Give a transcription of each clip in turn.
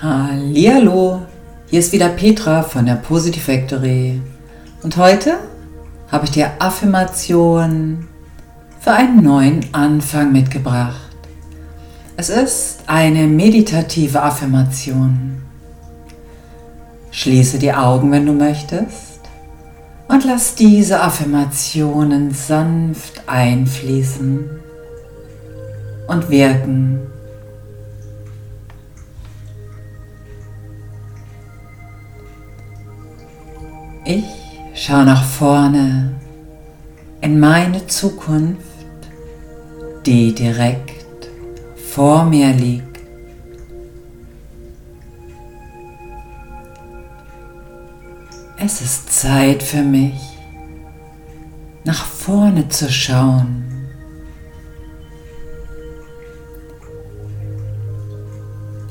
Hallihallo, hier ist wieder Petra von der Positive Factory und heute habe ich dir Affirmation für einen neuen Anfang mitgebracht. Es ist eine meditative Affirmation. Schließe die Augen, wenn du möchtest und lass diese Affirmationen sanft einfließen und wirken. Ich schaue nach vorne in meine Zukunft, die direkt vor mir liegt. Es ist Zeit für mich, nach vorne zu schauen.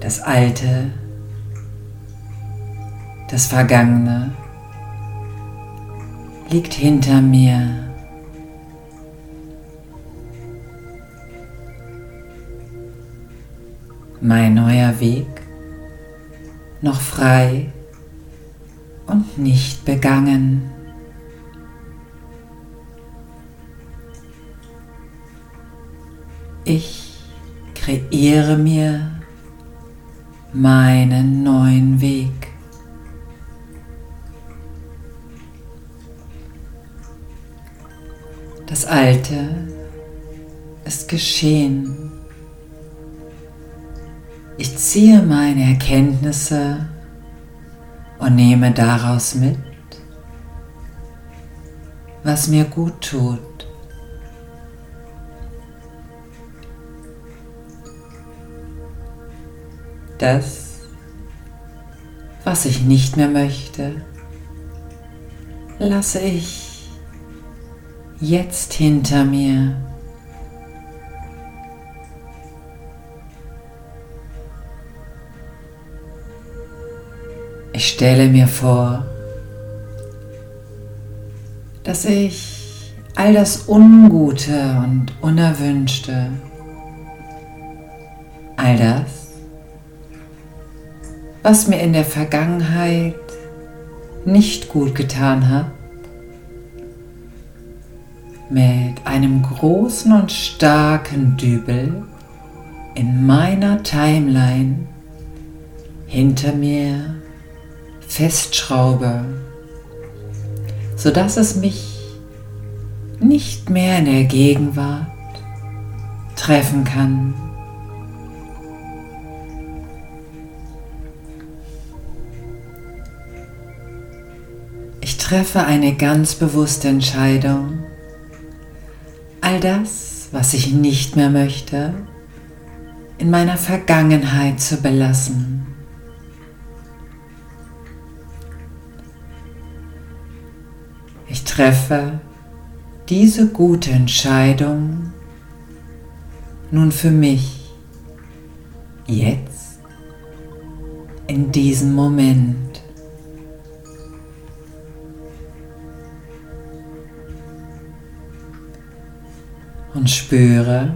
Das Alte, das Vergangene liegt hinter mir. Mein neuer Weg noch frei und nicht begangen. Ich kreiere mir meinen neuen Weg. Das Alte ist geschehen. Ich ziehe meine Erkenntnisse und nehme daraus mit, was mir gut tut. Das, was ich nicht mehr möchte, lasse ich jetzt hinter mir. Ich stelle mir vor, dass ich all das Ungute und Unerwünschte, all das, was mir in der Vergangenheit nicht gut getan hat, mit einem großen und starken Dübel in meiner Timeline hinter mir festschraube, sodass es mich nicht mehr in der Gegenwart treffen kann. Ich treffe eine ganz bewusste Entscheidung, all das, was ich nicht mehr möchte, in meiner Vergangenheit zu belassen. Ich treffe diese gute Entscheidung nun für mich, jetzt, in diesem Moment. Und spüre,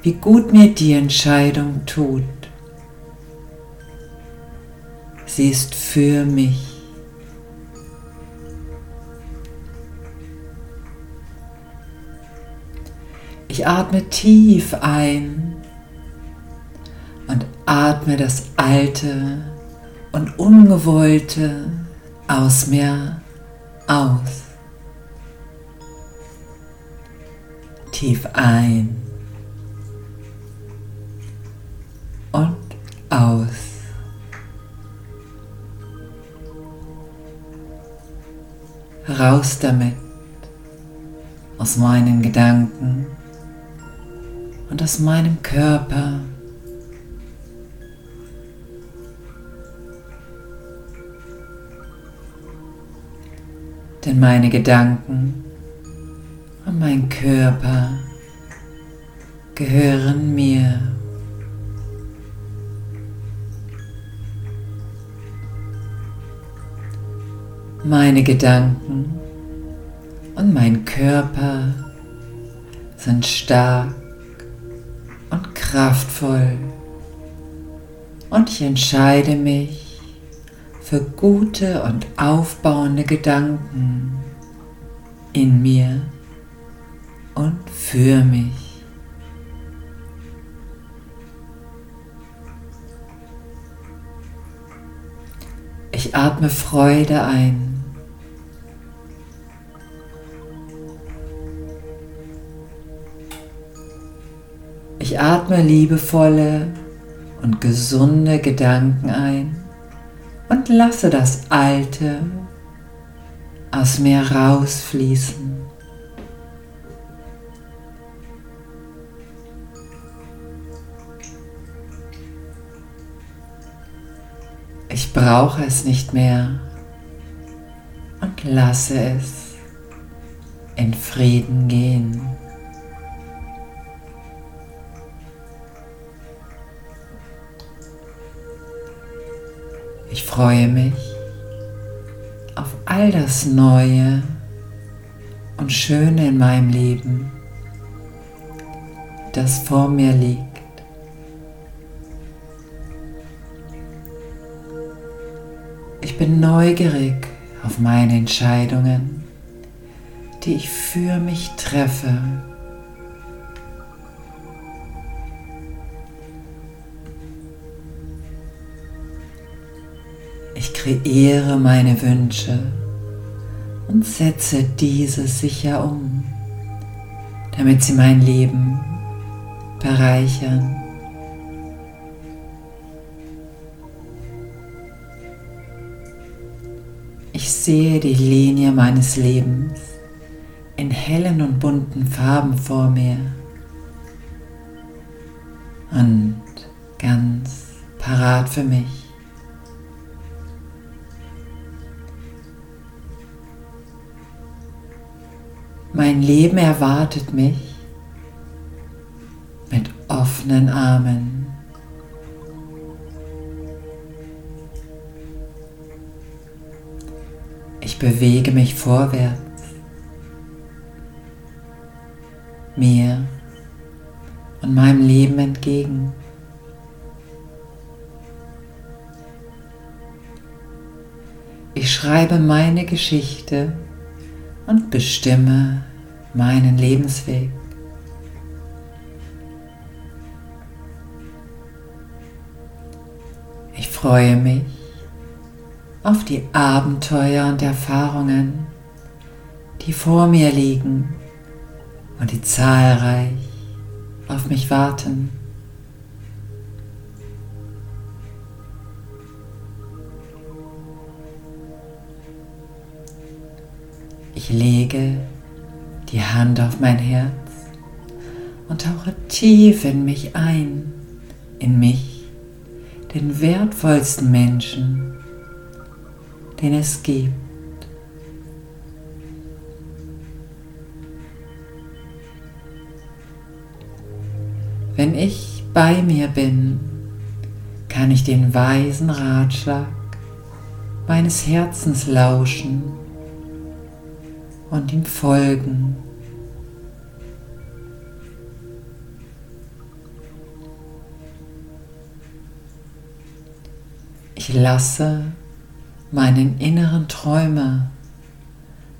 wie gut mir die Entscheidung tut. Sie ist für mich. Ich atme tief ein und atme das Alte und Ungewollte aus mir aus. Tief ein und aus. Raus damit aus meinen Gedanken und aus meinem Körper. Denn meine Gedanken und mein Körper gehören mir. Meine Gedanken und mein Körper sind stark und kraftvoll und Und ich entscheide mich für gute und aufbauende Gedanken in mir und für mich. Ich atme Freude ein. Ich atme liebevolle und gesunde Gedanken ein und lasse das Alte aus mir rausfließen. Brauche es nicht mehr und lasse es in Frieden gehen. Ich freue mich auf all das Neue und Schöne in meinem Leben, das vor mir liegt. Bin neugierig auf meine Entscheidungen, die ich für mich treffe. Ich kreiere meine Wünsche und setze diese sicher um, damit sie mein Leben bereichern. Sehe die Linie meines Lebens in hellen und bunten Farben vor mir und ganz parat für mich. Mein Leben erwartet mich mit offenen Armen. Bewege mich vorwärts, mir und meinem Leben entgegen. Ich schreibe meine Geschichte und bestimme meinen Lebensweg. Ich freue mich auf die Abenteuer und Erfahrungen, die vor mir liegen und die zahlreich auf mich warten. Ich lege die Hand auf mein Herz und tauche tief in mich ein, in mich, den wertvollsten Menschen, den es gibt. Wenn ich bei mir bin, kann ich den weisen Ratschlag meines Herzens lauschen und ihm folgen. Ich lasse meinen inneren Träumer,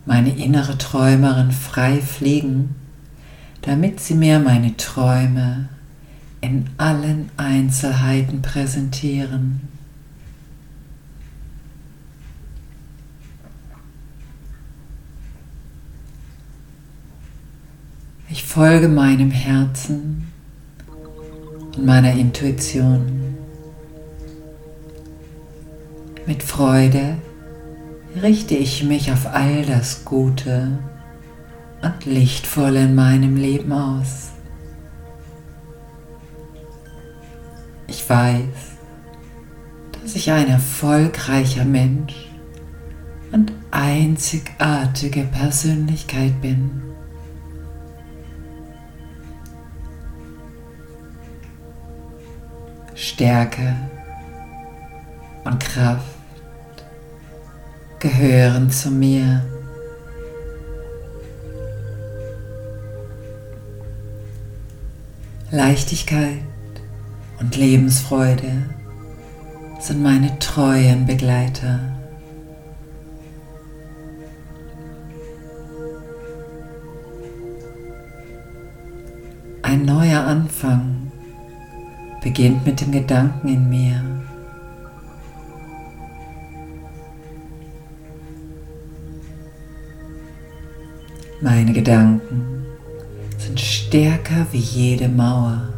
meine innere Träumerin frei fliegen, damit sie mir meine Träume in allen Einzelheiten präsentieren. Ich folge meinem Herzen und meiner Intuition. Mit Freude richte ich mich auf all das Gute und Lichtvolle in meinem Leben aus. Ich weiß, dass ich ein erfolgreicher Mensch und einzigartige Persönlichkeit bin. Stärke und Kraft gehören zu mir. Leichtigkeit und Lebensfreude sind meine treuen Begleiter. Ein neuer Anfang beginnt mit dem Gedanken in mir. Meine Gedanken sind stärker wie jede Mauer.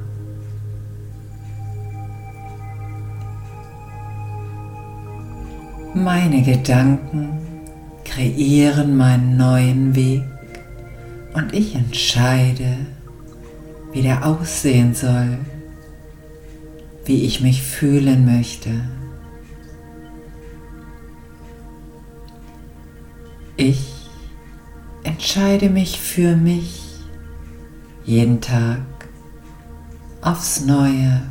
Meine Gedanken kreieren meinen neuen Weg und ich entscheide, wie der aussehen soll, wie ich mich fühlen möchte. Ich entscheide mich für mich jeden Tag aufs Neue.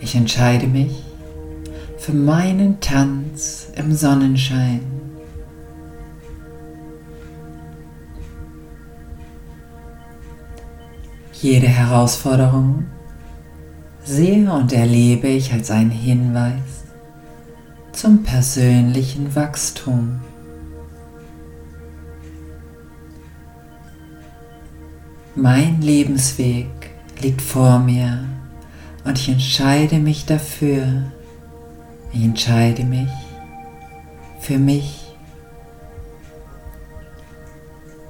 Ich entscheide mich für meinen Tanz im Sonnenschein. Jede Herausforderung sehe und erlebe ich als einen Hinweis zum persönlichen Wachstum. Mein Lebensweg liegt vor mir und ich entscheide mich dafür. Ich entscheide mich für mich.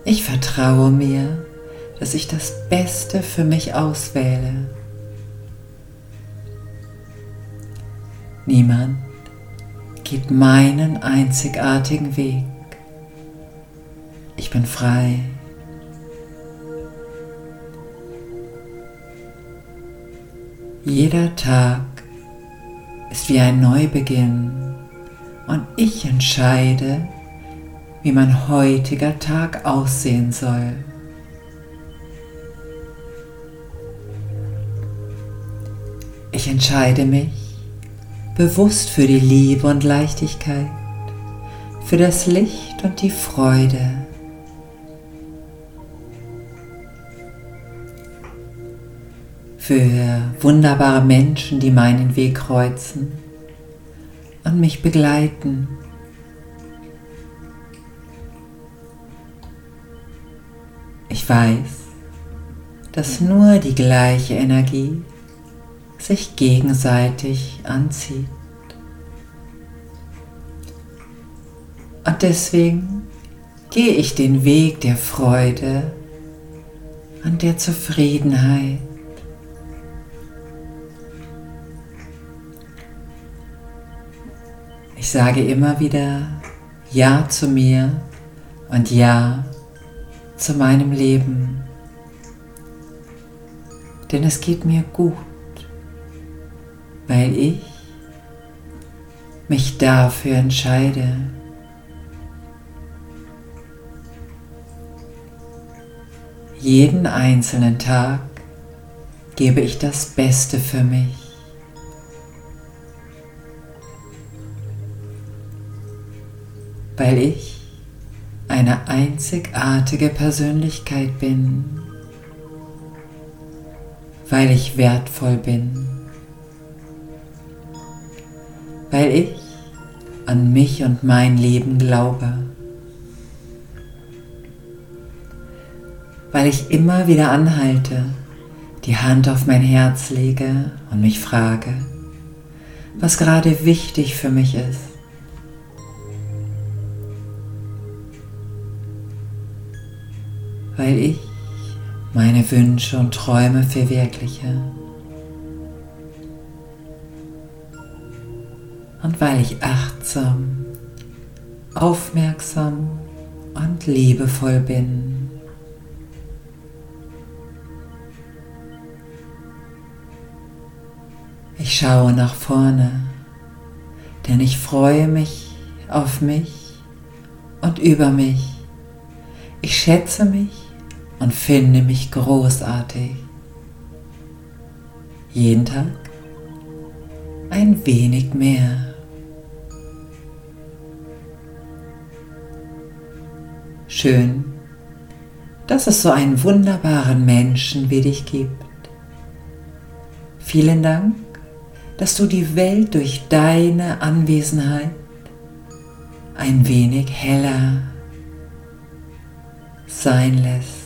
Ich vertraue mir dass ich das Beste für mich auswähle. Niemand geht meinen einzigartigen Weg. Ich bin frei. Jeder Tag ist wie ein Neubeginn und ich entscheide, wie mein heutiger Tag aussehen soll. Ich entscheide mich bewusst für die Liebe und Leichtigkeit, für das Licht und die Freude. Für wunderbare Menschen, die meinen Weg kreuzen und mich begleiten. Ich weiß, dass nur die gleiche Energie sich gegenseitig anzieht. Und deswegen gehe ich den Weg der Freude und der Zufriedenheit. Ich sage immer wieder Ja zu mir und Ja zu meinem Leben, denn es geht mir gut weil ich mich dafür entscheide. Jeden einzelnen Tag gebe ich das Beste für mich. Weil ich eine einzigartige Persönlichkeit bin, weil ich wertvoll bin weil ich an mich und mein Leben glaube, weil ich immer wieder anhalte, die Hand auf mein Herz lege und mich frage, was gerade wichtig für mich ist. Weil ich meine Wünsche und Träume verwirkliche. Und weil ich achtsam, aufmerksam und liebevoll bin. Ich schaue nach vorne, denn ich freue mich auf mich und über mich. Ich schätze mich und finde mich großartig. Jeden Tag ein wenig mehr. schön, dass es so einen wunderbaren Menschen wie dich gibt. Vielen Dank, dass du die Welt durch deine Anwesenheit ein wenig heller sein lässt.